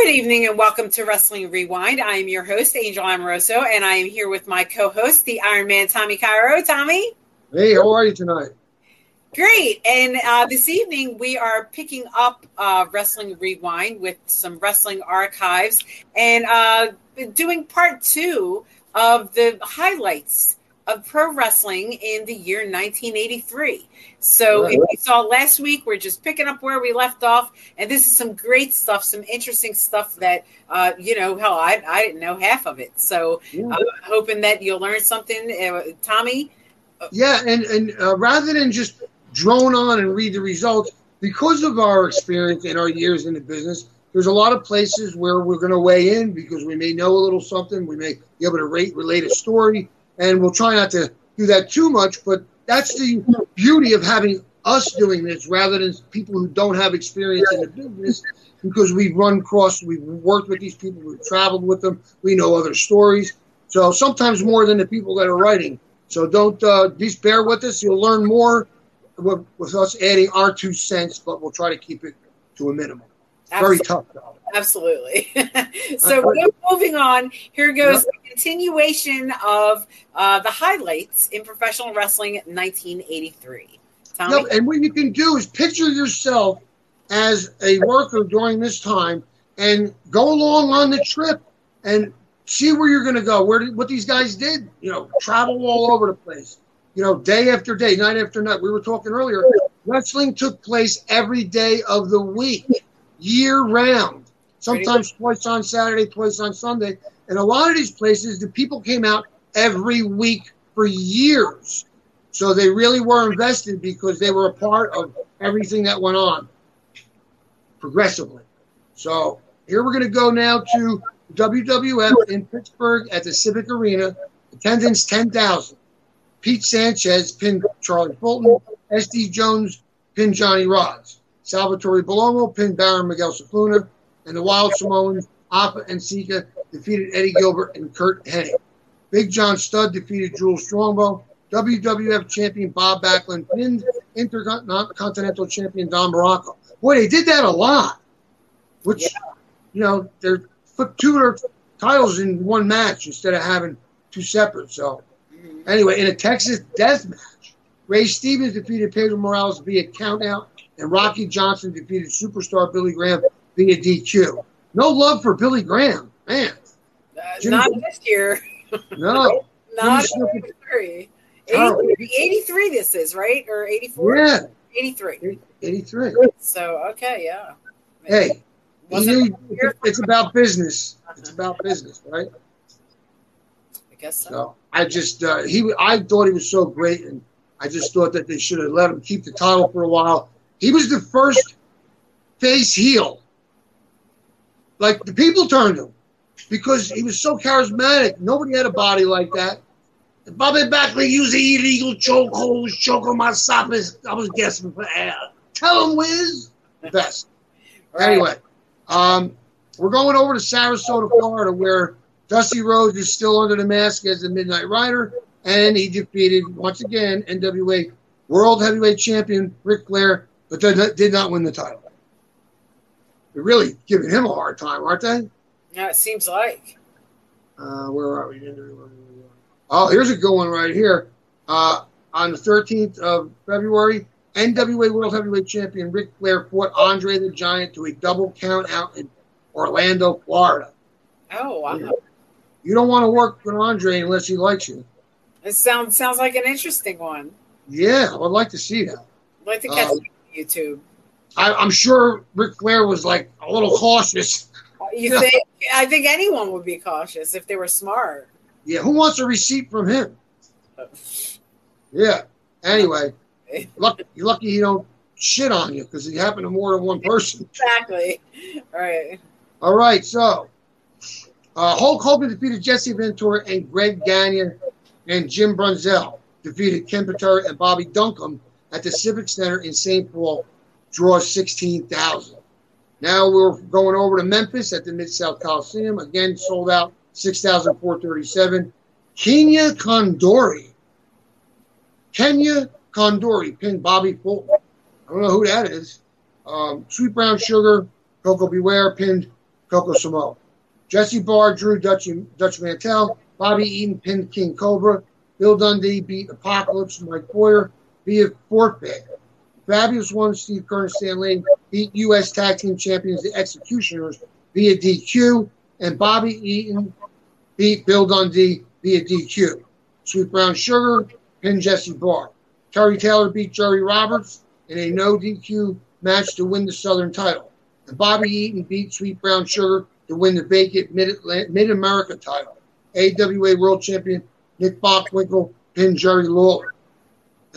Good evening and welcome to Wrestling Rewind. I am your host, Angel Amoroso, and I am here with my co-host, the Iron Man, Tommy Cairo. Tommy? Hey, how are you tonight? Great. And uh, this evening we are picking up uh, Wrestling Rewind with some wrestling archives and uh, doing part two of the highlights of pro wrestling in the year 1983. So Right. if you saw last week, we're just picking up where we left off, and this is some great stuff, some interesting stuff that uh, you know, hell, I I didn't know half of it. So Yeah. I'm hoping that you'll learn something, uh, Tommy. Yeah, and and uh, rather than just drone on and read the results, because of our experience and our years in the business, there's a lot of places where we're going to weigh in because we may know a little something, we may be able to rate relate a story, and we'll try not to do that too much. But that's the beauty of having us doing this rather than people who don't have experience in the business. Because we've run across, we've worked with these people, we've traveled with them, we know other stories. So sometimes more than the people that are writing. So don't uh, just bear with us. You'll learn more with, with us adding our two cents, but we'll try to keep it to a minimum. Very tough. Absolutely. so mo- moving on, here goes the continuation of uh, the highlights in professional wrestling 1983. Tommy? No, and what you can do is picture yourself as a worker during this time and go along on the trip and see where you're going to go. Where what these guys did, you know, travel all over the place. You know, day after day, night after night. We were talking earlier. Wrestling took place every day of the week, year round. Sometimes twice on Saturday, twice on Sunday. And a lot of these places, the people came out every week for years. So they really were invested because they were a part of everything that went on progressively. So here we're going to go now to WWF in Pittsburgh at the Civic Arena. Attendance 10,000. Pete Sanchez pinned Charlie Fulton. S.D. Jones pinned Johnny Rodz. Salvatore Bellomo pinned Baron Miguel Scicluna. And the Wild Samoans, Afa and Sika, defeated Eddie Gilbert and Curt Hennig. Big John Studd defeated Jules Strongbow. WWF champion Bob Backlund pinned Intercontinental champion Don Muraco. Boy, they did that a lot. Which, you know, they're put two of their titles in one match instead of having two separate. So, anyway, in a Texas death match, Ray Stevens defeated Pedro Morales via countout, and Rocky Johnson defeated superstar Billy Graham via DQ. No love for Billy Graham, man. Uh, not this year. No. Not Jimmy 83. Oh. 83. 83 this is, right? Or 84? Yeah, 83. 83. So, okay, yeah. Hey, he it's about business. It's about business, right? I guess so. So I just uh, he I thought he was so great, and I just thought that they should have let him keep the title for a while. He was the first face heel. Like the people turned him because he was so charismatic. Nobody had a body like that. Bobby Backley used the illegal chokeholds, choke on my soppers. I was guessing for air. Tell him, Wiz. Best. Right. Anyway, um, we're going over to Sarasota, Florida, where Dusty Rhodes is still under the mask as the Midnight Rider, and he defeated once again NWA World Heavyweight Champion Ric Flair, but they did not win the title. They're really giving him a hard time, aren't they? Yeah, it seems like. Uh, where are we? Oh, here's a good one right here. Uh, on the 13th of February, NWA World Heavyweight Champion Ric Flair fought Andre the Giant to a double count out in Orlando, Florida. Oh, wow. You don't want to work with Andre unless he likes you. It sounds sounds like an interesting one. Yeah, I would like to see that. I'd like to catch on YouTube. I, I'm sure Ric Flair was like a little cautious. You think? I think anyone would be cautious if they were smart. Yeah, who wants a receipt from him? Yeah. Anyway, lucky, you're lucky he don't shit on you because it happened to more than one person. Exactly. Right. All right, so uh, Hulk Hogan defeated Jesse Ventura and Greg Gagnon and Jim Brunzell defeated Ken Patera and Bobby Duncum at the Civic Center in St. Paul, draw 16,000. Now we're going over to Memphis at the Mid South Coliseum. Again, sold out 6,437. Kenya Condori. Kenya Condori pinned Bobby Fulton. I don't know who that is. Um, Sweet Brown Sugar, Koko B. Ware pinned Coco Samoa. Jesse Barr drew Dutch, Dutch Mantell. Bobby Eaton pinned King Cobra. Bill Dundee beat Apocalypse Mike Boyer via forfeit. Fabulous One, Steve Kerr and Stan Lane beat U.S. Tag Team Champions, the Executioners, via DQ. And Bobby Eaton beat Bill Dundee via DQ. Sweet Brown Sugar pinned Jesse Barr. Terry Taylor beat Jerry Roberts in a no DQ match to win the Southern title. And Bobby Eaton beat Sweet Brown Sugar to win the vacant Mid America title. AWA World Champion Nick Bockwinkel pinned Jerry Lawler.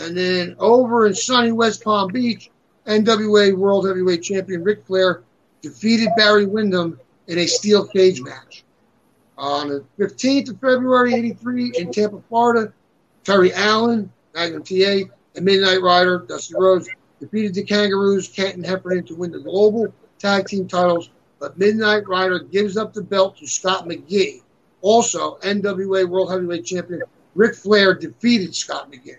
And then over in sunny West Palm Beach, NWA World Heavyweight Champion Ric Flair defeated Barry Windham in a steel cage match. On the 15th of February, 83, in Tampa, Florida, Terry Allen, Magnum TA, and Midnight Rider, Dusty Rhodes, defeated the Kangaroos, and Heffernan to win the global tag team titles, but Midnight Rider gives up the belt to Scott McGee. Also, NWA World Heavyweight Champion Ric Flair defeated Scott McGee.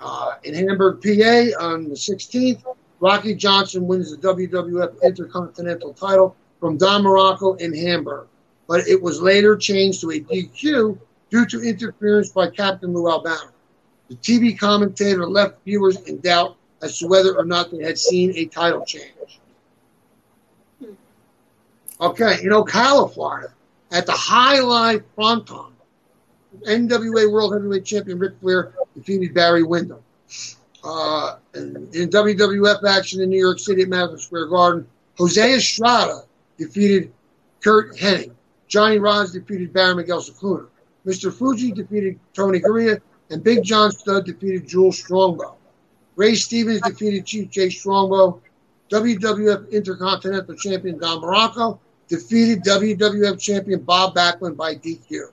Uh, in Hamburg, PA, on the 16th, Rocky Johnson wins the WWF Intercontinental title from Don Muraco in Hamburg, but it was later changed to a DQ due to interference by Captain Lou Albano. The TV commentator left viewers in doubt as to whether or not they had seen a title change. Okay, in Ocala, Florida, at the High Life Fronton, NWA World Heavyweight Champion Ric Flair defeated Barry Windham. Uh, in, in WWF action in New York City at Madison Square Garden, Jose Estrada defeated Curt Hennig. Johnny Rodz defeated Baron Miguel Scicluna. Mr. Fuji defeated Tony Garea, and Big John Studd defeated Jules Strongbow. Ray Stevens defeated Chief Jay Strongbow. WWF Intercontinental Champion Don Muraco defeated WWF Champion Bob Backlund by DQ.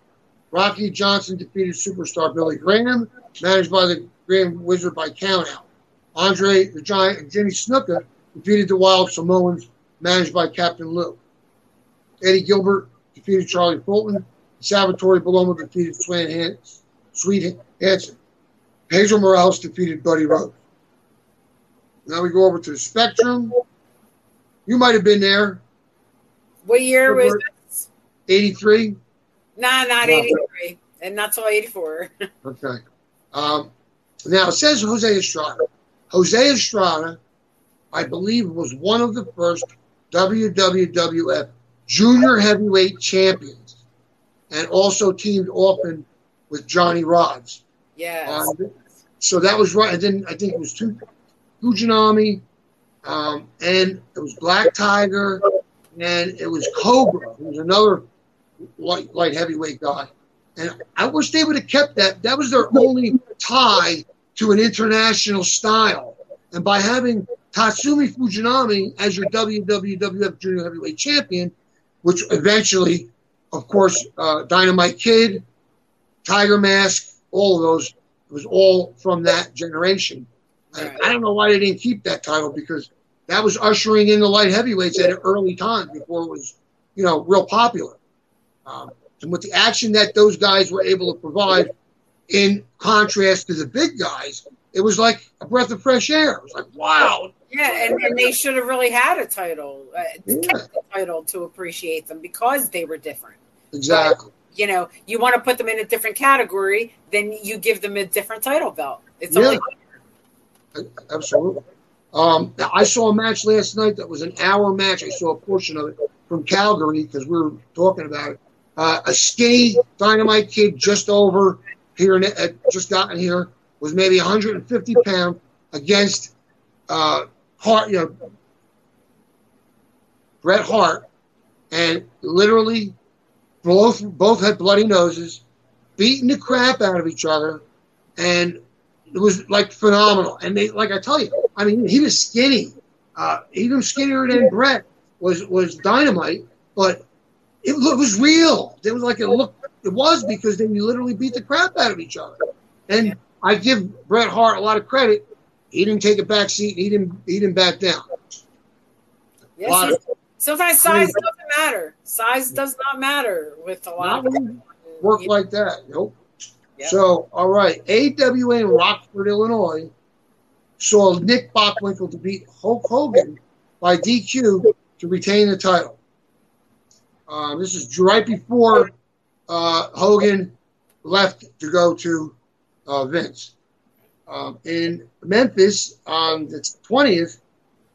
Rocky Johnson defeated superstar Billy Graham, managed by the Grand Wizard by countout. Andre the Giant and Jimmy Snuka defeated the Wild Samoans, managed by Captain Lou. Eddie Gilbert defeated Charlie Fulton. Salvatore Paloma defeated Swan Han- Swede Hanson. Pedro Morales defeated Buddy Rose. Now we go over to the Spectrum. You might have been there. What year was Over- this? 83. Nah, not 83. And not till 84. Okay. Um, now it says Jose Estrada. Jose Estrada, I believe, was one of the first WWF junior heavyweight champions and also teamed often with Johnny Rodz. yes. Um, so that was right. And then I think it was two, Fujinami, um, and it was Black Tiger, and it was Cobra, who was another light, light heavyweight guy. And I wish they would have kept that. That was their only tie to an international style. And by having Tatsumi Fujinami as your WWF Junior Heavyweight Champion, which eventually, of course, uh, Dynamite Kid, Tiger Mask, all of those, was all from that generation. I don't know why they didn't keep that title because that was ushering in the light heavyweights at an early time before it was, you know, real popular. Um, and with the action that those guys were able to provide, in contrast to the big guys, it was like a breath of fresh air. It was like, wow. Yeah, and, and they should have really had a title, uh, Yeah. kept the title to appreciate them because they were different. Exactly. You know, you want to put them in a different category, then you give them a different title belt. It's Yeah. only Absolutely. Um, I saw a match last night that was an hour match. I saw a portion of it from Calgary because we were talking about it. Uh, a skinny dynamite kid just over here, uh, just gotten here, was maybe 150 pounds against uh, Hart, you know, Bret Hart, and literally both both had bloody noses, beating the crap out of each other, and it was like phenomenal. And they, like I tell you, I mean, he was skinny, uh, even skinnier than Bret was was Dynamite, but it, was real. It was like it looked. It was because they literally beat the crap out of each other. And I give Bret Hart a lot of credit. He didn't take a back seat. He didn't. He didn't back down. Yes, Sometimes size doesn't matter. Size does not matter with a lot of work like that. Nope. Yep. So, all right, AWA in Rockford, Illinois, saw Nick Bockwinkel to beat Hulk Hogan by DQ to retain the title. Um, this is right before uh, Hogan left to go to uh, Vince. Um, in Memphis on the 20th,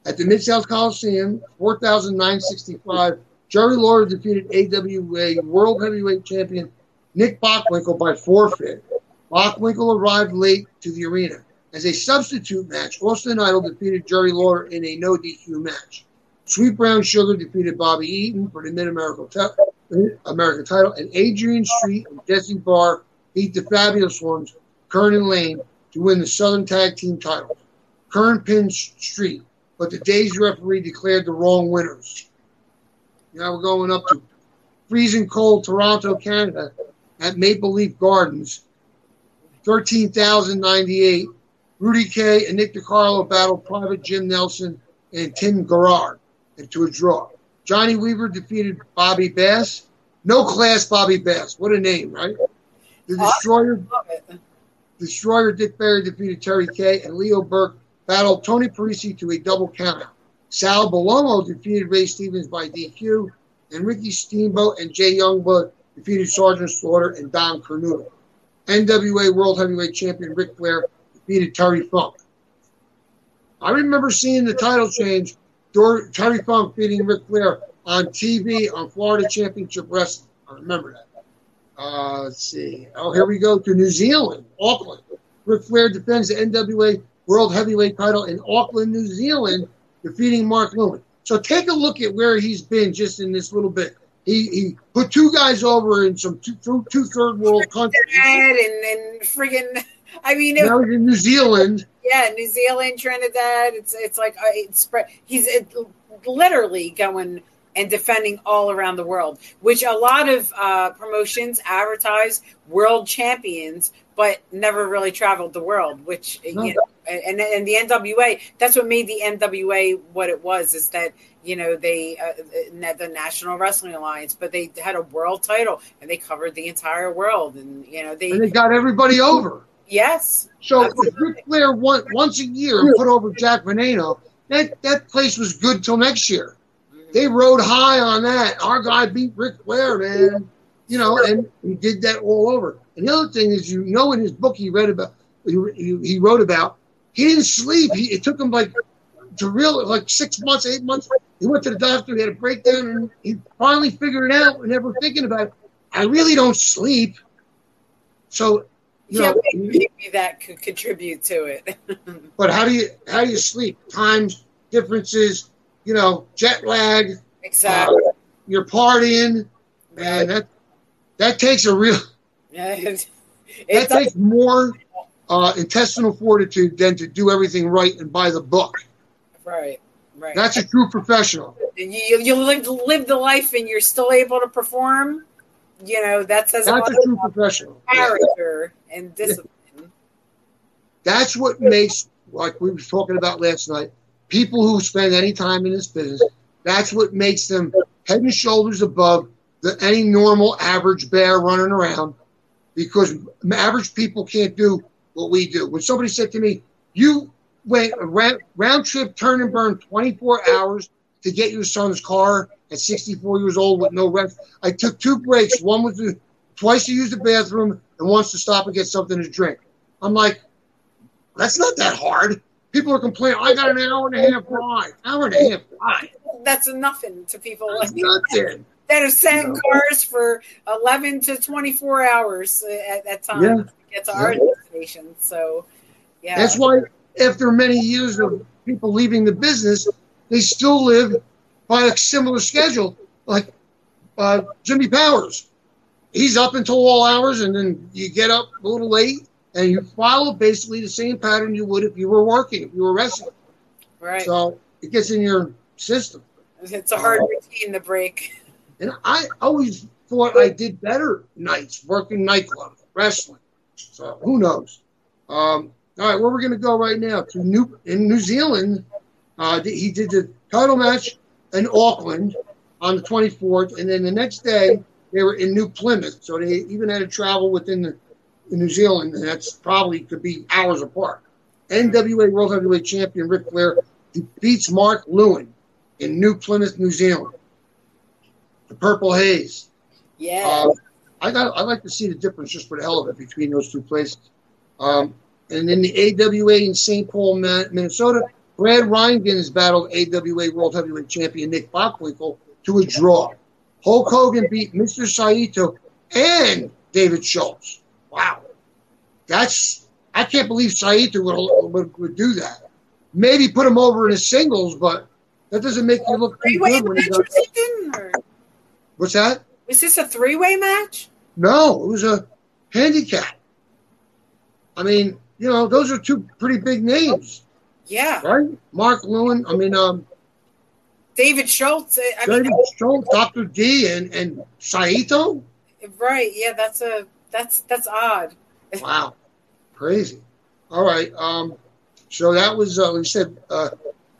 at the Mid South Coliseum, 4,965. Jerry Lawler defeated AWA World Heavyweight Champion Nick Bockwinkel by forfeit. Bockwinkel arrived late to the arena. As a substitute match, Austin Idol defeated Jerry Lawler in a no DQ match. Sweet Brown Sugar defeated Bobby Eaton for the Mid American title, and Adrian Street and Jesse Barr beat the Fabulous Ones, Keirn and Lane, to win the Southern Tag Team titles. Keirn pinned Street but the day's referee declared the wrong winners. Now we're going up to freezing cold Toronto, Canada at Maple Leaf Gardens. 13,098. Rudy Kay and Nick DiCarlo battled Private Jim Nelson and Tim Garrard into a draw. Johnny Weaver defeated Bobby Bass. No class Bobby Bass. What a name, right? The Destroyer, Destroyer Dick Barry defeated Terry Kay, and Leo Burke battled Tony Parisi to a double countout. Sal Bellomo defeated Ray Stevens by DQ, and Ricky Steamboat and Jay Youngblood defeated Sergeant Slaughter and Don Kernodle. NWA World Heavyweight Champion Ric Flair defeated Terry Funk. I remember seeing the title change, Terry Funk beating Ric Flair on TV on Florida Championship Wrestling. I remember that. Uh, let's see. Oh, here we go to New Zealand, Auckland. Ric Flair defends the NWA World Heavyweight title in Auckland, New Zealand, defeating Mark Lewin. So take a look at where he's been just in this little bit. He, he put two guys over in some two, two, two third world countries. And, and friggin', I mean, it, now he's in New Zealand. Yeah, New Zealand, Trinidad. It's it's like uh, it's spread. He's it, literally going and defending all around the world, which a lot of uh, promotions advertise world champions, but never really traveled the world. Which you know, and and the NWA, that's what made the NWA what it was. Is that you know they uh, the National Wrestling Alliance, but they had a world title and they covered the entire world, and you know they and they got everybody over. Yes. So absolutely. if Ric Flair won, once a year put over Jack Veneno, that that place was good till next year they rode high on that. Our guy beat Ric Flair, man. You know, and he did that all over. And the other thing is, you know, in his book he read about, he, he wrote about, he didn't sleep. He, it took him like to real like six months, eight months. He went to the doctor. He had a breakdown, and he finally figured it out. And never thinking about it. I really don't sleep. So, know, maybe that could contribute to it. but how do you how do you sleep? Time differences, you know, jet lag. Exactly. Uh, you're partying, and that that takes a real. Yeah, it, that takes more uh, intestinal fortitude than to do everything right and by the book. Right. Right. That's a true professional. You, you live, live the life and you're still able to perform. You know, that says that's a, a true professional. Character yeah. and discipline. That's what makes, like we were talking about last night, people who spend any time in this business, that's what makes them head and shoulders above the, any normal average bear running around because average people can't do what we do. When somebody said to me, you went round, round trip turn and burn 24 hours to get your son's car at 64 years old with no rest. I took two breaks. One was to, twice to use the bathroom and once to stop and get something to drink. I'm like, that's not that hard. People are complaining. I got an hour and a half ride. Hour and a half ride. That's nothing to people. That's nothing. that have sat in cars for 11 to 24 hours at, that time Yeah. to get to our Yeah. destination. So, yeah. That's why, after many years of people leaving the business, they still live by a similar schedule. Like uh, Jimmy Powers, he's up until all hours, and then you get up a little late, and you follow basically the same pattern you would if you were working, if you were wrestling. right. So it gets in your system. it's a hard routine to break. And I always thought I did better nights working nightclub wrestling. So who knows? Um, all right, where we're going to go right now to New in New Zealand. Uh, he did the title match in Auckland on the 24th, and then the next day they were in New Plymouth. So they even had to travel within the New Zealand, and that's probably could be hours apart. NWA World Heavyweight Champion Ric Flair defeats Mark Lewin in New Plymouth, New Zealand. The Purple Haze. Yeah. Um, I got. I like to see the difference just for the hell of it between those two places. Um, and then the AWA in St. Paul, Minnesota, Brad Rheingans battled AWA World Heavyweight Champion Nick Bockwinkel to a draw. Hulk Hogan beat Mr. Saito and David Schultz. Wow, that's I can't believe Saito would, would, would do that. Maybe put him over in his singles, but that doesn't make you look too good when he does. What's that? was this a three-way match? No, it was a handicap. I mean, you know, those are two pretty big names, Yeah. right? Mark Lewin, I mean, um, David Schultz. I- I mean, David Schultz, Dr. D, and, and Saito. right. Yeah, that's a that's that's odd. Wow, crazy. All right. Um, so that was, uh, we said, uh,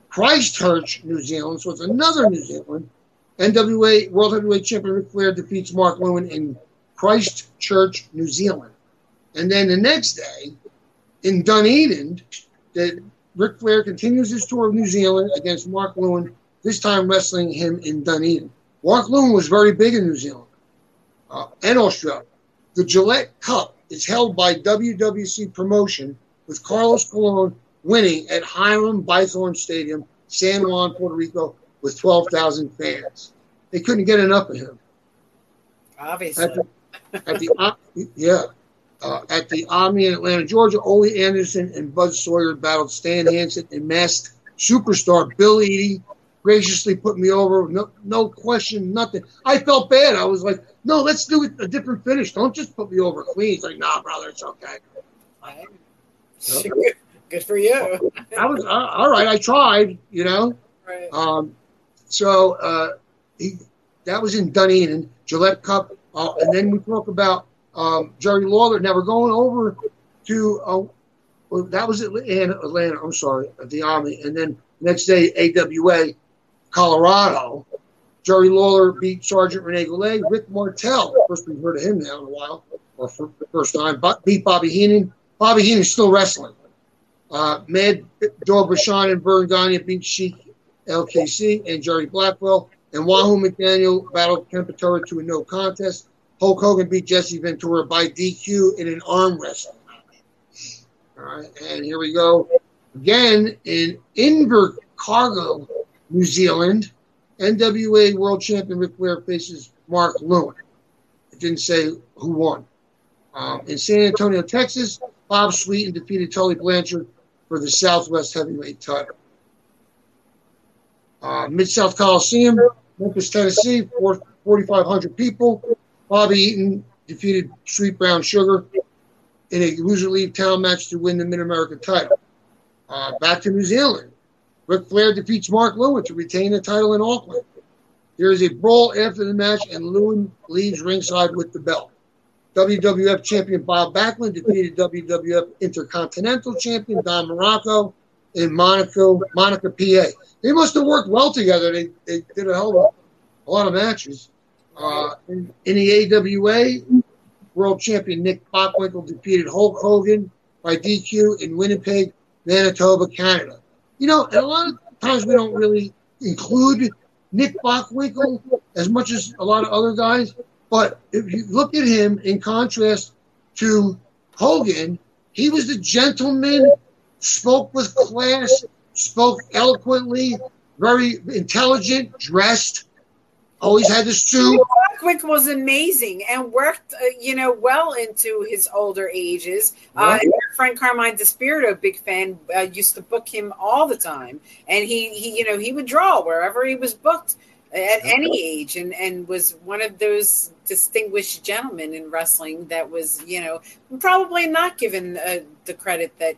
Christchurch, New Zealand. So it's another New Zealand. NWA World Heavyweight Champion Ric Flair defeats Mark Lewin in Christchurch, New Zealand. And then the next day, in Dunedin, that Ric Flair continues his tour of New Zealand against Mark Lewin, this time wrestling him in Dunedin. Mark Lewin was very big in New Zealand uh, and Australia. The Gillette Cup is held by WWC Promotion, with Carlos Colon winning at Hiram Bithorn Stadium, San Juan, Puerto Rico, with 12,000 fans. They couldn't get enough of him. Obviously. At the, at the yeah, uh, at the Omni in Atlanta, Georgia, Ole Anderson and Buzz Sawyer battled Stan Hansen and masked superstar Bill Eadie. Graciously put me over, no, no question, nothing. I felt bad. I was like, "No, let's do it a different finish. Don't just put me over clean." He's like, "Nah, brother, it's okay." Good for you. I was uh, all right. I tried, you know. Right. Um, so uh, he, that was in Dunedin, Gillette Cup, uh, and then we talk about um, Jerry Lawler. We're going over to uh, well, that was Atlanta, Atlanta. I'm sorry, the Army, and then next day AWA, Colorado. Jerry Lawler beat Sergeant Rene Goulet. Rick Martel, first we've heard of him now in a while, or for the first time, but beat Bobby Heenan. Bobby Heenan's still wrestling. Uh, Mad Dog Vachon and Verne Gagne beat Sheik LKC and Jerry Blackwell. And Wahoo McDaniel battled Kempetora to a no contest. Hulk Hogan beat Jesse Ventura by DQ in an arm wrestle. All right, and here we go. Again in Invercargill, New Zealand, NWA World Champion Ric Flair faces Mark Lewin. It didn't say who won. Um, in San Antonio, Texas, Bob Sweetan defeated Tully Blanchard for the Southwest Heavyweight title. Uh, Mid South Coliseum, Memphis, Tennessee, 4,500 people. Bobby Eaton defeated Sweet Brown Sugar in a loser leave town match to win the Mid America title. Uh, back to New Zealand. Ric Flair defeats Mark Lewin to retain the title in Auckland. There is a brawl after the match, and Lewin leaves ringside with the belt. WWF champion Bob Backlund defeated WWF Intercontinental champion Don Muraco in Monaco, Monaco, PA. They must have worked well together. They, they did a hell of a, a lot of matches. Uh, in, the AWA, world champion Nick Bockwinkel defeated Hulk Hogan by DQ in Winnipeg, Manitoba, Canada. You know, a lot of times we don't really include Nick Bockwinkel as much as a lot of other guys. But if you look at him in contrast to Hogan, he was the gentleman, spoke with class, spoke eloquently, very intelligent, dressed. Always had to sue. Bockwinkel was amazing and worked, uh, you know, well into his older ages. Uh, Right. our friend Carmine Despirito, big fan, uh, used to book him all the time, and he, he, you know, he would draw wherever he was booked at any age, and and was one of those distinguished gentlemen in wrestling that was, you know, probably not given uh, the credit that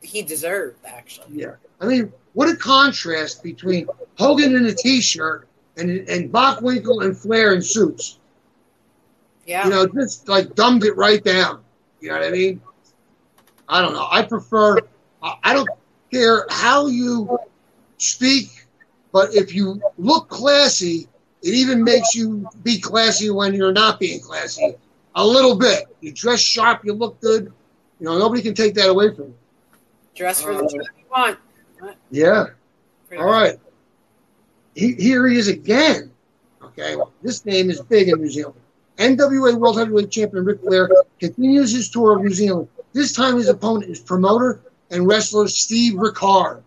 he deserved. Actually, Yeah. I mean, what a contrast between Hogan in a t-shirt and and Bockwinkel and Flair in suits. yeah, You know, just like dumbed it right down. You know what I mean? I don't know. I prefer. I don't care how you speak, but if you look classy, it even makes you be classy when you're not being classy. A little bit. You dress sharp. You look good. You know, nobody can take that away from you. dress for the uh, job you want. Yeah. Pretty All right. He, here he is again. Okay. This name is big in New Zealand. NWA World Heavyweight Champion Ric Flair continues his tour of New Zealand. This time his opponent is promoter and wrestler Steve Rickard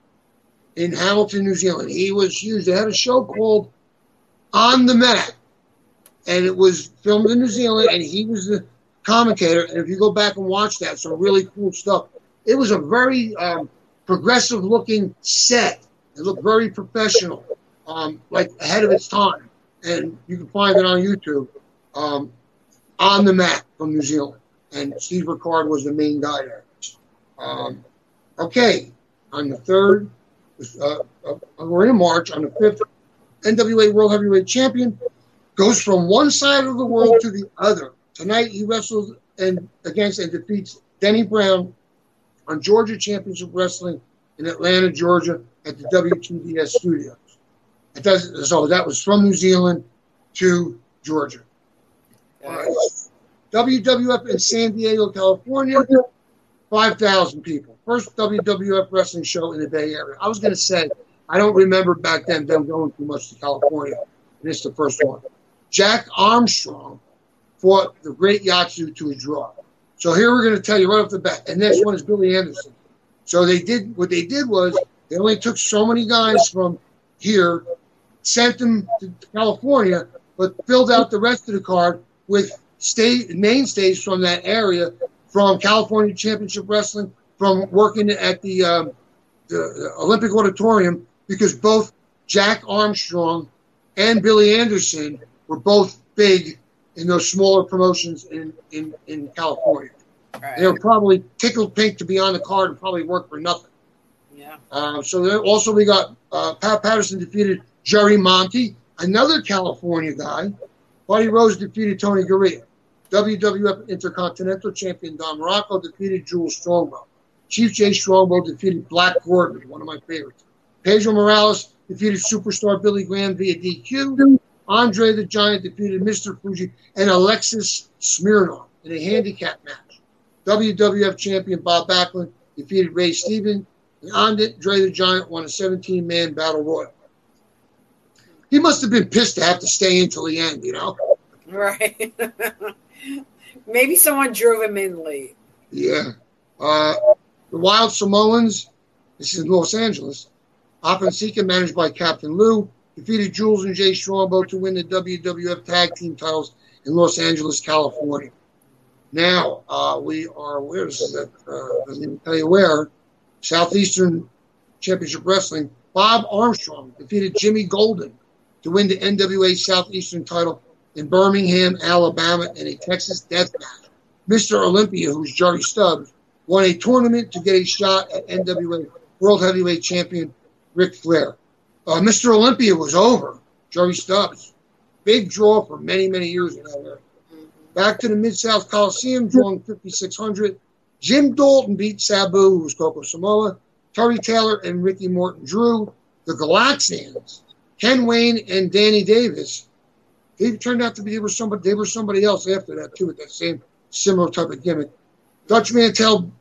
in Hamilton, New Zealand. He was huge. They had a show called On the Mat, and it was filmed in New Zealand, and he was the commentator. And if you go back and watch that, some really cool stuff. It was a very um, progressive looking set. It looked very professional, um, like ahead of its time. And you can find it on YouTube. Um, on the map from New Zealand. And Steve Rickard was the main guy there. Um, okay, on the third, uh, uh, we're in March, on the fifth, NWA World Heavyweight Champion goes from one side of the world to the other. Tonight he wrestles and against and defeats Denny Brown on Georgia Championship Wrestling in Atlanta, Georgia, at the WTBS studios. It does, so that was from New Zealand to Georgia. Right. WWF in San Diego, California, 5,000 people. First WWF wrestling show in the Bay Area. I was going to say, I don't remember back then them going too much to California. And it's the first one. Jack Armstrong fought the great Yatsu to a draw. So here we're going to tell you right off the bat. And next one is Billy Anderson. So they did what they did was they only took so many guys from here, sent them to California, but filled out the rest of the card with state mainstays from that area, from California Championship Wrestling, from working at the, um, the Olympic Auditorium, because both Jack Armstrong and Billy Anderson were both big in those smaller promotions in, in, in California. Right. They were probably tickled pink to be on the card and probably work for nothing. Yeah. Uh, so also we got uh, Pat Patterson defeated Jerry Monti, another California guy. Buddy Rose defeated Tony Garea. WWF Intercontinental Champion Don Muraco defeated Jules Strongbow. Chief J Strongbow defeated Black Gordman, one of my favorites. Pedro Morales defeated superstar Billy Graham via DQ. Andre the Giant defeated Mr. Fuji and Alexis Smirnov in a handicap match. WWF champion Bob Backlund defeated Ray Stevens. And Andre the Giant won a 17 man battle royal. He must have been pissed to have to stay until the end, you know? Right. Maybe someone drove him in late. Yeah. Uh, the Wild Samoans, this is Los Angeles. Opensika, managed by Captain Lou, defeated Jules and Jay Strongbow to win the WWF Tag Team titles in Los Angeles, California. Now, uh, we are, where is it? Uh, let me tell you where. Southeastern Championship Wrestling. Bob Armstrong defeated Jimmy Golden to win the NWA Southeastern title in Birmingham, Alabama in a Texas death match. Mr. Olympia, who's Jerry Stubbs, won a tournament to get a shot at NWA World Heavyweight Champion Ric Flair. Uh, Mr. Olympia was over. Jerry Stubbs. Big draw for many, many years in. Back to the Mid South Coliseum, drawing 5,600. Jim Dalton beat Sabu, who was Coco Samoa. Terry Taylor and Ricky Morton drew. The Galaxians, Ken Wayne and Danny Davis. They turned out to be they were somebody they were somebody else after that too with that same similar type of gimmick. Dutch Mantell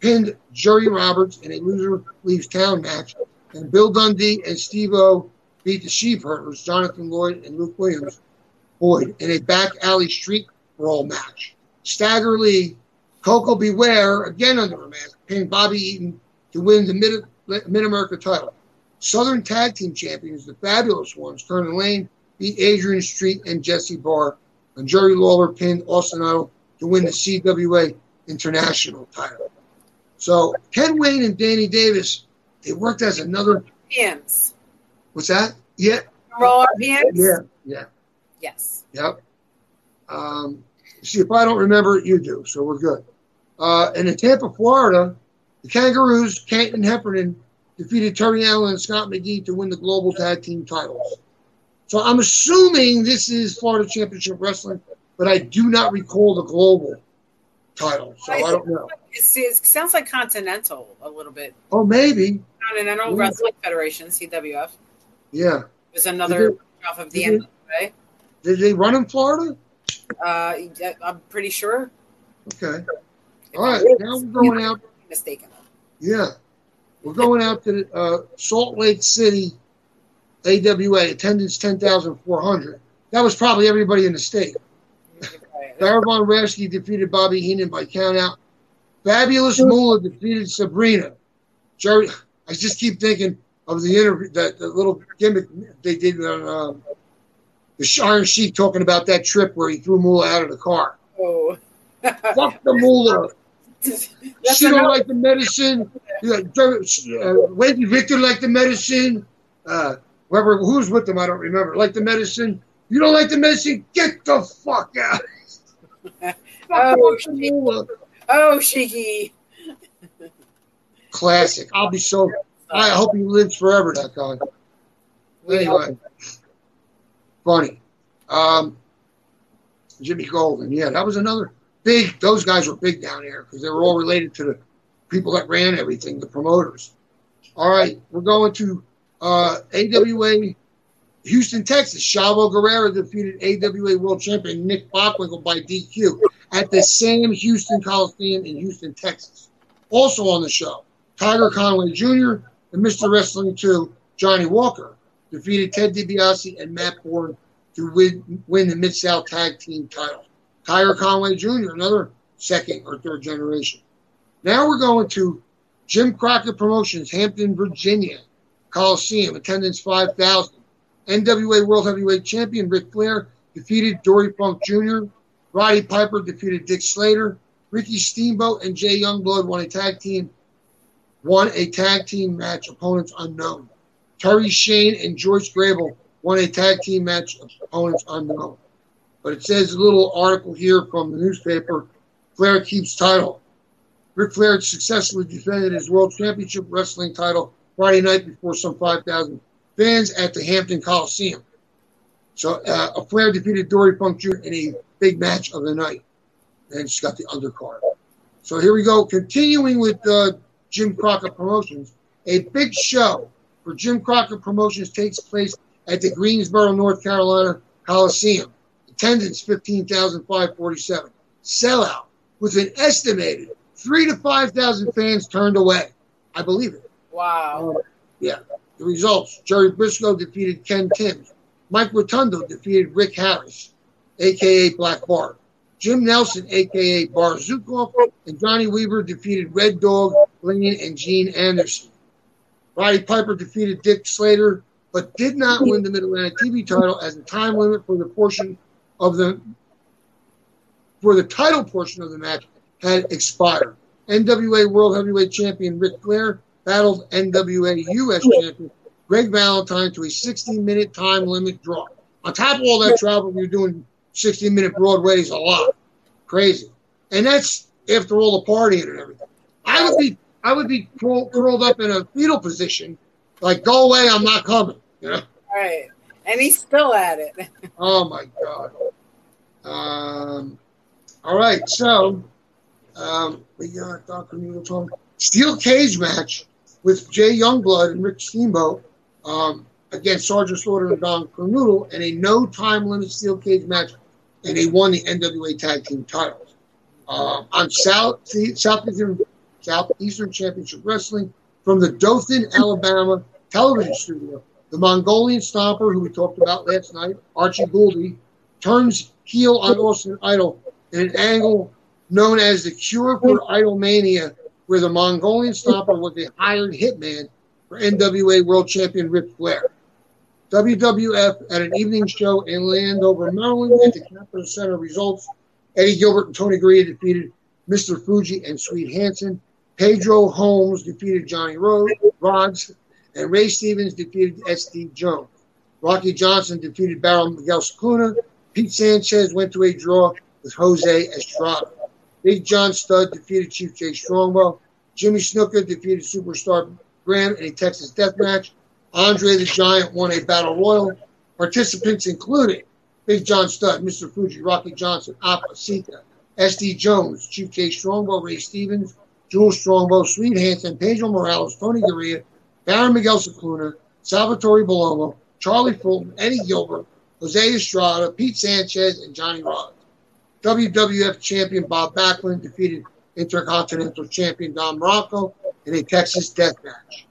pinned Jerry Roberts in a loser leaves town match, and Bill Dundee and Steve O beat the Sheep Herders, Jonathan Lloyd and Luke Williams Boyd, in a back alley street brawl match. Stagger Lee, Koko B. Ware, again under a mask, pinned Bobby Eaton to win the Mid Mid America title. Southern Tag Team Champions, the Fabulous Ones, Turner Lane, beat Adrian Street and Jesse Barr, and Jerry Lawler pinned Austin Idol to win the CWA International title. So Ken Wayne and Danny Davis, they worked as another. Champions. What's that? Yeah. Raw champions? Yeah. Yeah. Yes. Yep. Um, see, if I don't remember it, you do, so we're good. Uh, and in Tampa, Florida, the Kangaroos, Canton Heffernan, defeated Terry Allen and Scott McGee to win the global tag team titles. So I'm assuming this is Florida Championship Wrestling, but I do not recall the global title, so I don't know. It sounds like Continental a little bit. Oh, maybe. Continental Yeah. Wrestling Federation, CWF. Yeah. There's another Did off of the did NWA. Did they run in Florida? Uh, I'm pretty sure. Okay. If All right. Now we're going out. mistaken. Yeah. We're going out to uh, Salt Lake City, AWA, attendance 10,400. That was probably everybody in the state. Baron von Raschke defeated Bobby Heenan by countout. Fabulous Moolah defeated Sabrina. Jerry, I just keep thinking of the interview, that the little gimmick they did on um, the Iron Sheik talking about that trip where he threw Moolah out of the car. Oh. Fuck the Moolah. That's she don't another- like the medicine. Yeah, uh, Wendy Victor liked the medicine. Uh, whoever who's with them, I don't remember. Like the medicine. You don't like the medicine? Get the fuck out. Fuck Oh, the Moolah. oh, Shiki. Classic. I'll be so. I hope he lives forever. That guy. Anyway, funny. Um, Jimmy Golden. Yeah, that was another big. Those guys were big down there because they were all related to the people that ran everything, the promoters. All right, we're going to uh, AWA Houston, Texas. Chavo Guerrero defeated AWA World Champion Nick Bockwinkel by DQ at the same Houston Coliseum in Houston, Texas. Also on the show, Tiger Conway Jr. and Mr. Wrestling 2, Johnny Walker, defeated Ted DiBiase and Matt Borne to win, win the Mid South Tag Team title. Tiger Conway Jr., another second or third generation. Now we're going to Jim Crockett Promotions, Hampton, Virginia, Coliseum, attendance 5,000. NWA World Heavyweight Champion Ric Flair defeated Dory Funk Jr. Roddy Piper defeated Dick Slater. Ricky Steamboat and Jay Youngblood won a tag team, won a tag team match, opponents unknown. Terry Shane and Joyce Grable won a tag team match, opponents unknown. But it says a little article here from the newspaper, Flair keeps title. Ric Flair successfully defended his World Championship Wrestling title Friday night before some 5,000 fans at the Hampton Coliseum. So uh, Flair defeated Dory Funk Jr. in a big match of the night. And just got the undercard. So here we go. Continuing with uh, Jim Crockett Promotions, a big show for Jim Crockett Promotions takes place at the Greensboro, North Carolina Coliseum. Attendance 15,547. Sellout with an estimated three to 5,000 fans turned away. I believe it. Wow. Um, yeah. The results Jerry Briscoe defeated Ken Timbs. Mike Rotundo defeated Rick Harris, aka Black Bart. Jim Nelson, aka Boris Zhukov, and Johnny Weaver defeated Red Dog, Lane, and Gene Anderson. Roddy Piper defeated Dick Slater, but did not win the Mid Atlantic TV title as the time limit for the portion of the for the title portion of the match had expired. NWA World Heavyweight Champion Ric Flair battled NWA US Champion Greg Valentine to a 60 minute time limit draw. On top of all that travel, you're doing 60 minute Broadways a lot. Crazy. And that's after all the partying and everything. I would be I would be curled curled up in a fetal position, like go away, I'm not coming. You know? All right. And he's still at it. Oh my god. Um, all right, so um, we got Dr. Tom steel cage match with Jay Youngblood and Rick Steamboat um, against Sergeant Slaughter and Don Kernodle in a no time limit steel cage match, and they won the NWA Tag Team titles. Um, on South Southeastern Southeastern Championship Wrestling from the Dothan, Alabama television studio. The Mongolian Stomper, who we talked about last night, Archie Gouldie, turns heel on Austin Idol in an angle known as the Cure for Idolmania, where the Mongolian Stomper was a hired hitman for NWA World Champion Ric Flair. WWF at an evening show in Landover, Maryland at the Capitol Center results. Eddie Gilbert and Tony Garea defeated Mr. Fuji and Swede Hanson. Pedro Holmes defeated Johnny Rhodes, Rodz, and Ray Stevens defeated S.D. Jones. Rocky Johnson defeated Baron Miguel Scicluna. Pete Sanchez went to a draw with Jose Estrada. Big John Studd defeated Chief Jay Strongbow. Jimmy Snuka defeated Superstar Graham in a Texas death match. Andre the Giant won a battle royal. Participants included Big John Studd, Mr. Fuji, Rocky Johnson, Afa, Sika, S.D. Jones, Chief Jay Strongbow, Ray Stevens, Jules Strongbow, Swede Hanson, Pedro Morales, Tony Garea, Baron Miguel Scicluna, Salvatore Bellomo, Charlie Fulton, Eddie Gilbert, Jose Estrada, Pete Sanchez, and Johnny Rodz. WWF champion Bob Backlund defeated Intercontinental champion Don Muraco in a Texas death match.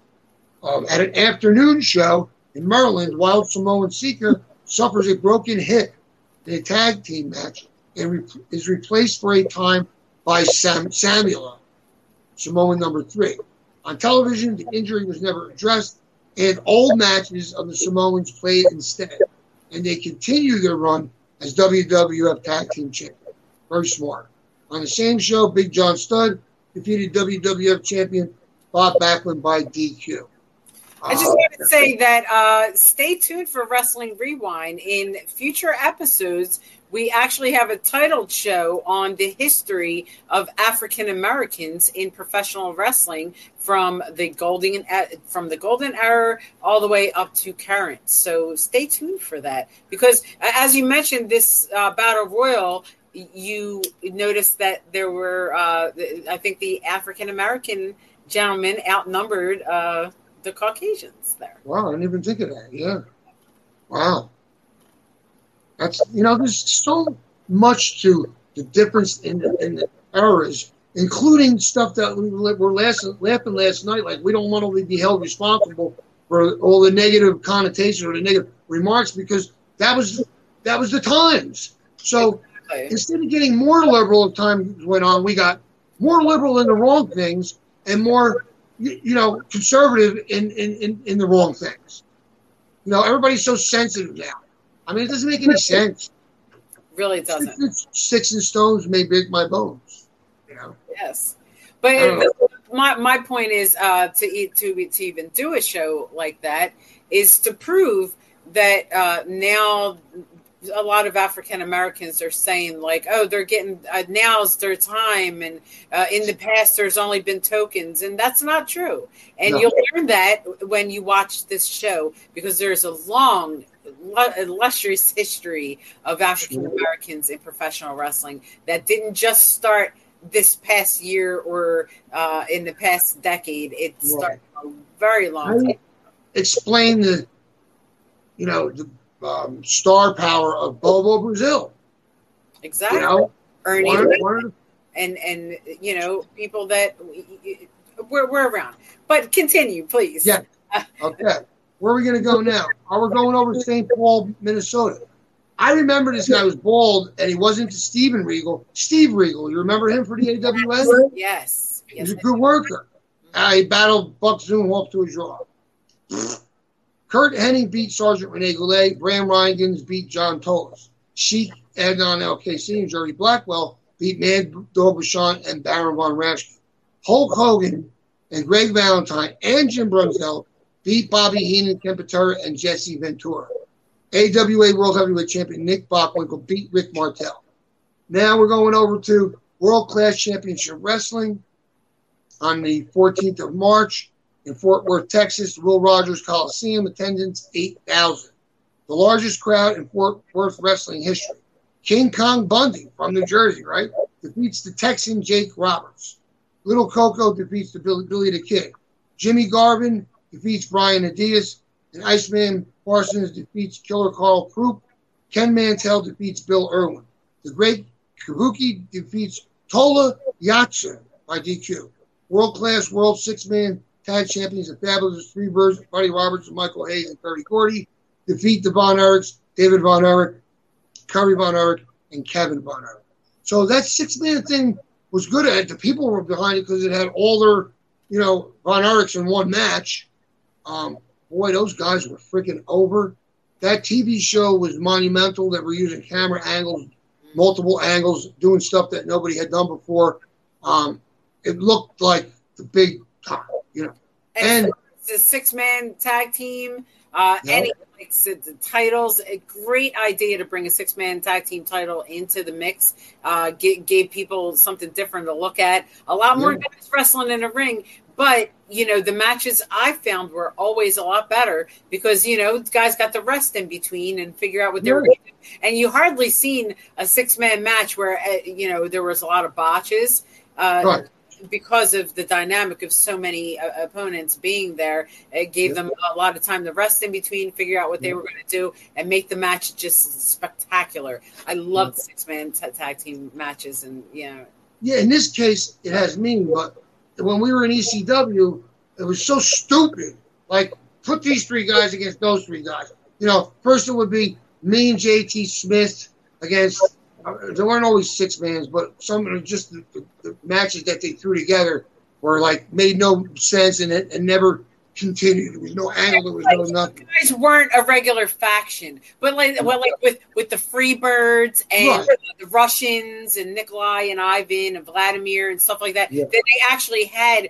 Um, at an afternoon show in Maryland, Wild Samoan Sika suffers a broken hip in a tag team match and re- is replaced for a time by Sam Samuel, Samoan number three. On television, the injury was never addressed, and old matches of the Samoans played instead, and they continue their run as WWF Tag Team Champion. Very smart. On the same show, Big John Studd defeated WWF Champion Bob Backlund by DQ. I just want to say that uh, stay tuned for Wrestling Rewind. In future episodes, we actually have a titled show on the history of African Americans in professional wrestling from the golden from the golden era all the way up to current. So stay tuned for that because, as you mentioned, this uh, battle royal. You noticed that there were, uh, I think, the African American gentlemen outnumbered uh, the Caucasians there. Wow, I didn't even think of that. Yeah. Wow. That's you know, there's so much to the difference in the, in the eras, including stuff that we were last, laughing last night. Like we don't want to be held responsible for all the negative connotations or the negative remarks because that was that was the times. So exactly. instead of getting more liberal as time went on, we got more liberal in the wrong things and more you know, conservative in, in, in, in, the wrong things. You know, everybody's so sensitive now. I mean, it doesn't make any sense. Really doesn't. Sticks and stones may break my bones. You know. Yes, but my my point is uh, to eat to to even do a show like that is to prove that uh, now a lot of African Americans are saying like, oh, they're getting uh, now's their time, and uh, in the past there's only been tokens, and that's not true. And no. you'll learn that when you watch this show because there's a long, illustrious history of African Americans in professional wrestling that didn't just start this past year or uh, in the past decade. It started a very long time. Explain the, you know, the um, star power of Bobo Brazil. Exactly. You know, Ernie one, one, and and you know people that we're, we're around. But continue, please. Yeah. Okay. Where are we going to go now? Are we going over to St. Paul, Minnesota? I remember this guy was bald, and he wasn't Steven Regal. Steve Regal, you remember him for the AWA? Yes. He was a good worker. Uh, he battled Buck Zumhofe to a draw. Curt Hennig beat Sergeant Rene Goulet. Brad Rheingans beat John Tolos. Sheik Adnan Al-Kaissie and Jerry Blackwell beat Mad Dog Vachon and Baron von Raschke. Hulk Hogan and Greg Valentine and Jim Brunzell beat Bobby Heenan, Ken Patera, and Jesse Ventura. AWA World Heavyweight Champion Nick Bockwinkel beat Rick Martel. Now we're going over to World Class Championship Wrestling on the 14th of March in Fort Worth, Texas, Will Rogers Coliseum, attendance 8,000. The largest crowd in Fort Worth wrestling history. King Kong Bundy from New Jersey, right? Defeats the Texan Jake Roberts. Little Coco defeats the Billy, Billy the Kid. Jimmy Garvin defeats Brian Adias. And Iceman Parsons defeats Killer Karl Krupp. Ken Mantell defeats Bill Irwin. The Great Kabuki defeats Tola Yatsu by DQ. World class world six man tag champions, the Fabulous Freebirds, Buddy Roberts, Michael Hayes, and Terry Gordy defeat the Von Erichs, David Von Erich, Kerry Von Erich, and Kevin Von Erich. So that six man thing was good at it. The people were behind it because it had all their, you know, Von Erichs in one match. Um, boy, those guys were freaking over. that TV show was monumental. That we're using camera angles, multiple angles, doing stuff that nobody had done before. Um, it looked like the big time, you know. And, And it's a six man tag team. Uh. Any the titles, a great idea to bring a six man tag team title into the mix. Uh, gave, gave people something different to look at. A lot more Yeah. guys wrestling in a ring, but you know the matches I found were always a lot better because you know guys got the rest in between and figure out what they were. Right. And you hardly seen a six man match where uh, you know there was a lot of botches. Uh, Right. because of the dynamic of so many uh, opponents being there, it gave them a lot of time to rest in between, figure out what they were going to do, and make the match just spectacular. I love six man t- tag team matches, and you know, yeah, in this case, it has meaning. But when we were in ECW, it was so stupid. Like, put these three guys against those three guys. You know, first it would be me and JT Smith against. Uh, there weren't always six mans, but some of just the, the, the matches that they threw together were like made no sense and it and never continued. There was no angle. There was no nothing. guys weren't a regular faction, but like, well, like with with the Freebirds and Right. the Russians and Nikolai and Ivan and Vladimir and stuff like that. Yeah. They actually had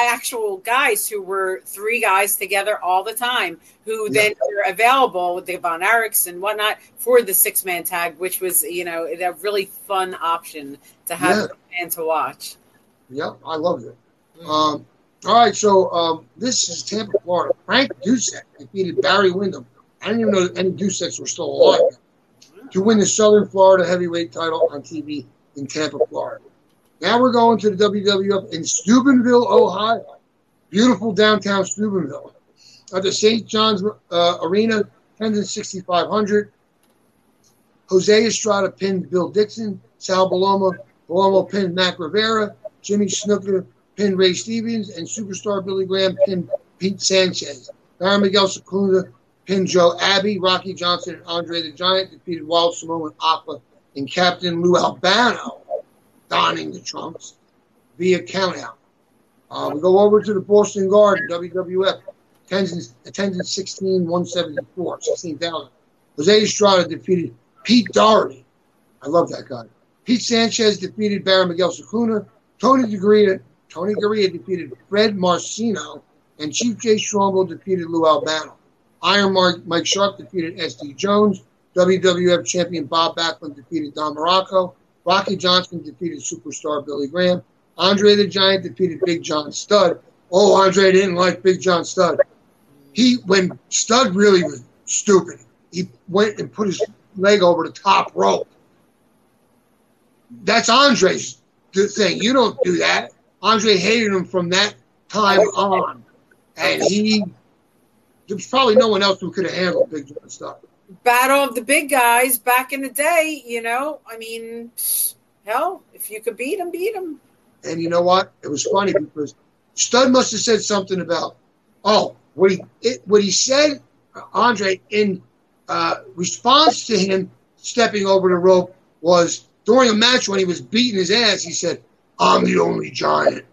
actual guys who were three guys together all the time, who Yeah. then were available with the Von Erichs and whatnot for the six man tag, which was you know a really fun option to have Yeah. a fan to watch. Yep, I loved it. Um, all right, so um, this is Tampa, Florida. Frank Dusek defeated Barry Windham. I didn't even know that any Duseks were still alive to win the Southern Florida heavyweight title on TV in Tampa, Florida. Now we're going to the WWF in Steubenville, Ohio. Beautiful downtown Steubenville. At the St. John's uh, Arena, attendance 6,500. Jose Estrada pinned Bill Dixon. Sal Bellomo, Bellomo pinned Mac Rivera. Jimmy Snuka pinned Ray Stevens. And superstar Billy Graham pinned Pete Sanchez. Baron Miguel Scicluna pinned Joe Abbey. Rocky Johnson and Andre the Giant defeated Wild Samoan Afa and Captain Lou Albano donning the trunks via countout. Uh, we go over to the Boston Garden, WWF. Attendance, attendance 16,174, 16,000. Jose Estrada defeated Pete Doherty. I love that guy. Pete Sanchez defeated Baron Miguel Scicluna. Tony Garea, Tony Garea defeated Fred Marzino. And Chief Jay Strongbow defeated Lou Albano. Iron Mark, Mike Sharpe defeated S.D. Jones. WWF champion Bob Backlund defeated Don Muraco. Rocky Johnson defeated superstar Billy Graham. Andre the Giant defeated Big John Studd. Oh, Andre didn't like Big John Studd. He when Studd really was stupid. He went and put his leg over the top rope. That's Andre's th- thing. You don't do that. Andre hated him from that time on, and he there's probably no one else who could have handled Big John Studd. Battle of the big guys back in the day, you know. I mean, hell, if you could beat him, beat him. And you know what? It was funny because Studd must have said something about, oh, what he it, what he said, Andre, in uh, response to him stepping over the rope was during a match when he was beating his ass. He said, "I'm the only giant,"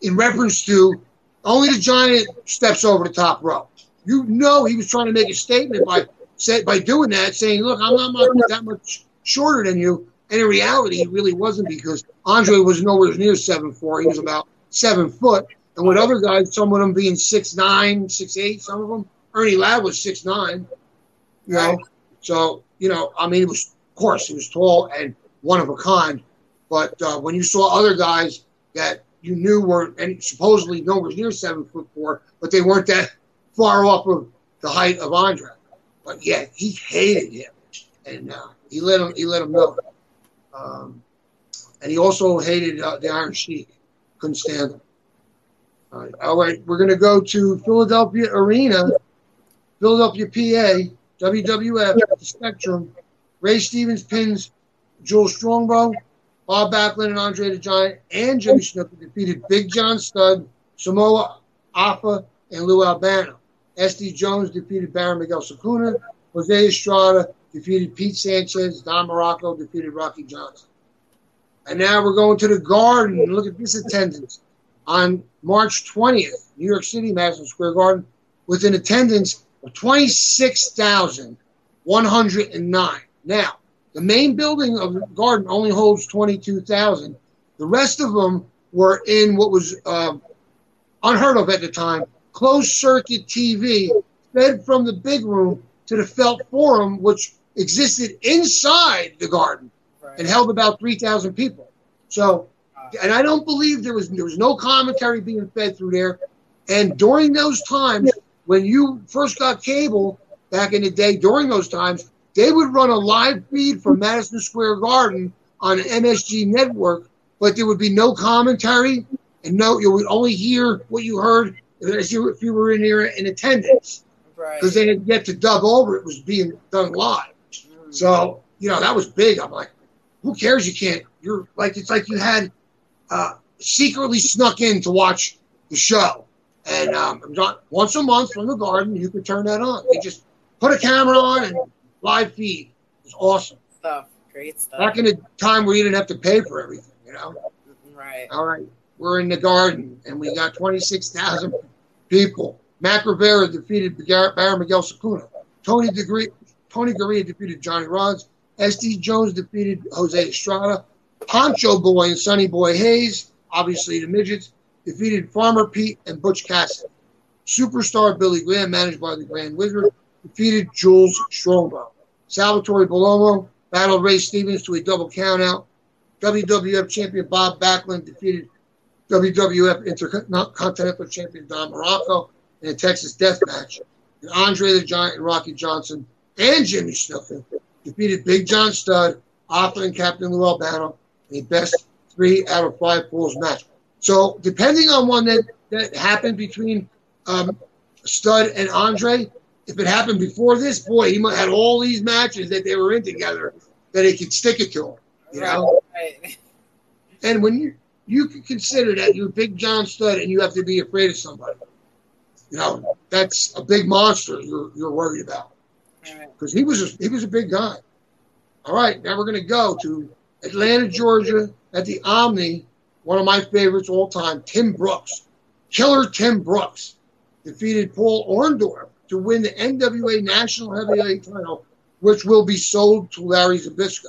in reference to only the giant steps over the top rope. You know, he was trying to make a statement by say, by doing that, saying, "Look, I'm not much, that much shorter than you." And in reality, he really wasn't because Andre was nowhere near seven four. He was about seven foot. And with other guys, some of them being six nine, six eight, some of them. Ernie Ladd was six nine. You know, so you know, I mean, it was of course he was tall and one of a kind. But uh, when you saw other guys that you knew were and supposedly nowhere near seven foot four, but they weren't that far off of the height of Andre. But yeah, he hated him, and uh, he let him he let him know. Um, and he also hated uh, the Iron Sheik. Couldn't stand him. All right, all right, we're to go to Philadelphia Arena, Philadelphia, PA, WWF, the Spectrum. Ray Stevens pins Jules Strongbow, Bob Backlund and Andre the Giant, and Jimmy Snuka defeated Big John Studd, Samoa Afa, and Lou Albano. S.D. Jones defeated Baron Miguel Scicluna. Jose Estrada defeated Pete Sanchez. Don Muraco defeated Rocky Johnson. And now we're going to the Garden. Look at this attendance. On March 20th, New York City, Madison Square Garden, with an attendance of 26,109. Now, the main building of the garden only holds 22,000. The rest of them were in what was uh, unheard of at the time closed circuit TV fed from the big room to the Felt Forum, which existed inside the garden Right. and held about 3,000 people. So, and I don't believe there was there was no commentary being fed through there. And during those times, when you first got cable back in the day, during those times, they would run a live feed from Madison Square Garden on an MSG network, but there would be no commentary and no you would only hear what you heard if you, if you were in there in attendance right. because they had yet to dub over it was being done live. Mm. So, you know, that was big. I'm like, who cares? You can't. You're like, it's like you had uh, secretly snuck in to watch the show. And um, once a month from the garden, you could turn that on. They just put a camera on and live feed. Was awesome. stuff. Great stuff. Back in the time where you didn't have to pay for everything, you know? Mm-hmm, right. All right, we're in the garden and we got 26,000 people. Mac Rivera defeated Baron Baron Miguel Scicluna. Tony Garea, Tony Garea defeated Johnny Rodz. SD Jones defeated Jose Estrada. Poncho Boy and Sonny Boy Hayes, obviously the midgets, defeated Farmer Pete and Butch Cassidy. Superstar Billy Graham, managed by the Grand Wizard, defeated Jules Strongbow. Salvatore Bellomo battled Ray Stevens to a double countout. WWF champion Bob Backlund defeated WWF Intercontinental Champion Don Muraco in a Texas death match. And Andre the Giant and Rocky Johnson and Jimmy Snuka defeated Big John Studd, Arthur and Captain Lou Albano in a best three out of five pools match. So depending on one that, that happened between um, Studd and Andre, if it happened before this, boy, he might had all these matches that they were in together that he could stick it to him. You know? Right. And when you you can consider that you're Big John Studd and you have to be afraid of somebody, you know that's a big monster you're you're worried about because he was a, he was a big guy. All right, now we're going to go to Atlanta, Georgia, at the Omni. One of my favorites all time, Tim Brooks, Killer Tim Brooks, defeated Paul Orndorff to win the NWA National Heavyweight Title, which will be sold to Larry Zbyszko.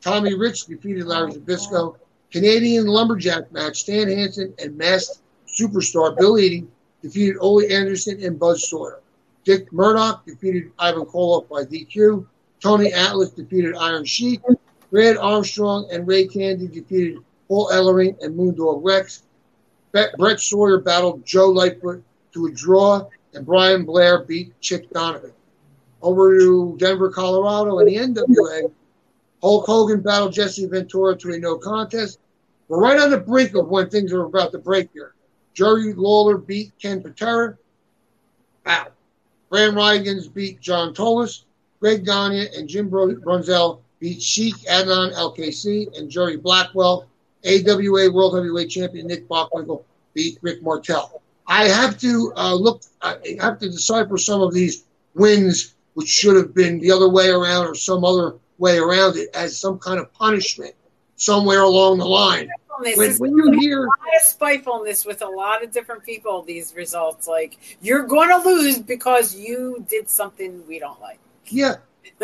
Tommy Rich defeated Larry Zbyszko. Canadian lumberjack match, Stan Hansen and masked superstar Bill Eadie defeated Ole Anderson and Buzz Sawyer. Dick Murdoch defeated Ivan Koloff by DQ. Tony Atlas defeated Iron Sheik. Brad Armstrong and Ray Candy defeated Paul Ellering and Moondog Rex. Brett Sawyer battled Joe Lightfoot to a draw, and Brian Blair beat Chick Donovan. Over to Denver, Colorado, in the NWA, Hulk Hogan battled Jesse Ventura to a no contest. We're right on the brink of when things are about to break here. Jerry Lawler beat Ken Patera. Wow. Brad Rheingans beat John Tolos. Greg Gagne and Jim Brunzell beat Sheik Adnan Al-Kaissie and Jerry Blackwell. AWA World Heavyweight Champion Nick Bockwinkel beat Rick Martel. I have to uh, look, I have to decipher some of these wins, which should have been the other way around or some other way around it as some kind of punishment somewhere along the line. When, when you hear a lot of spitefulness with a lot of different people. These results, like you're going to lose because you did something we don't like. Yeah,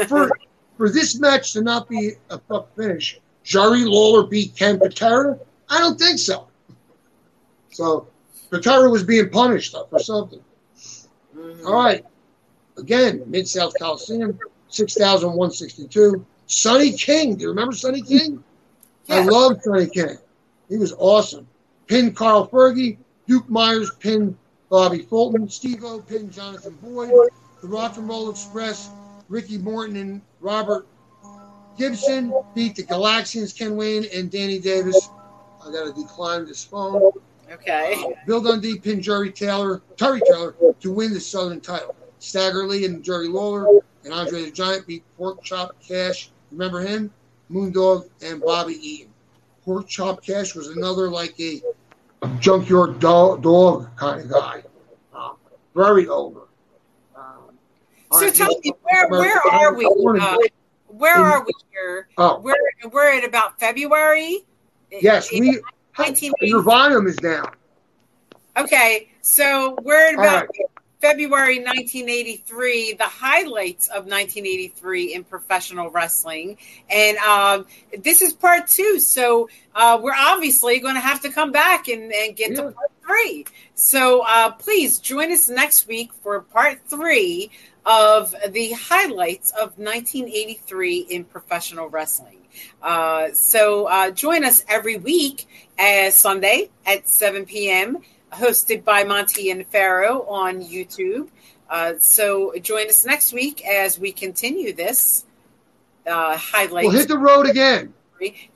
for for this match to not be a fuck finish, Jerry Lawler beat Ken Patera. I don't think so. So Patera was being punished for something. Mm-hmm. All right, again, Mid South Coliseum, six thousand one sixty two. Sonny King, do you remember Sonny King? I love Sonny King. He was awesome. Pin Carl Fergie, Duke Myers pin Bobby Fulton, Steve O pin Jonathan Boyd, the Rock and Roll Express, Ricky Morton and Robert Gibson beat the Galaxians, Ken Wayne and Danny Davis. I got to decline this phone. Okay. Bill Dundee pinned Jerry Taylor, Terry Taylor, to win the Southern title. Stagger Lee and Jerry Lawler and Andre the Giant beat Pork Chop Cash. Remember him? Moondog and Bobby Eaton. Pork Chop Cash was another like a junkyard dog, dog kind of guy. Um, very over. Um, So right, tell me, where where are we? Uh, where are we here? Oh, We're we're at about February. yes, In- we. 1980. Your volume is down. Okay, so we're about February 1983, the highlights of 1983 in professional wrestling. And um, this is part two. So uh, we're obviously going to have to come back and, and get yeah. to part three. So uh, please join us next week for part three of the highlights of 1983 in professional wrestling. Uh, so uh, join us every week as Sunday at 7 p.m hosted by Monty and Pharaoh on YouTube. Uh, so join us next week as we continue this uh, highlight. We'll hit the road again.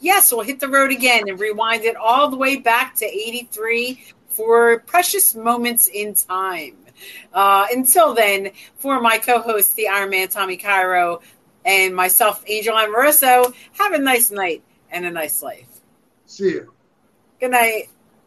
Yes, we'll hit the road again and rewind it all the way back to 83 for precious moments in time. Uh, until then, for my co host, the Iron Man Tommy Cairo, and myself, Angel Amoroso, have a nice night and a nice life. See you. Good night.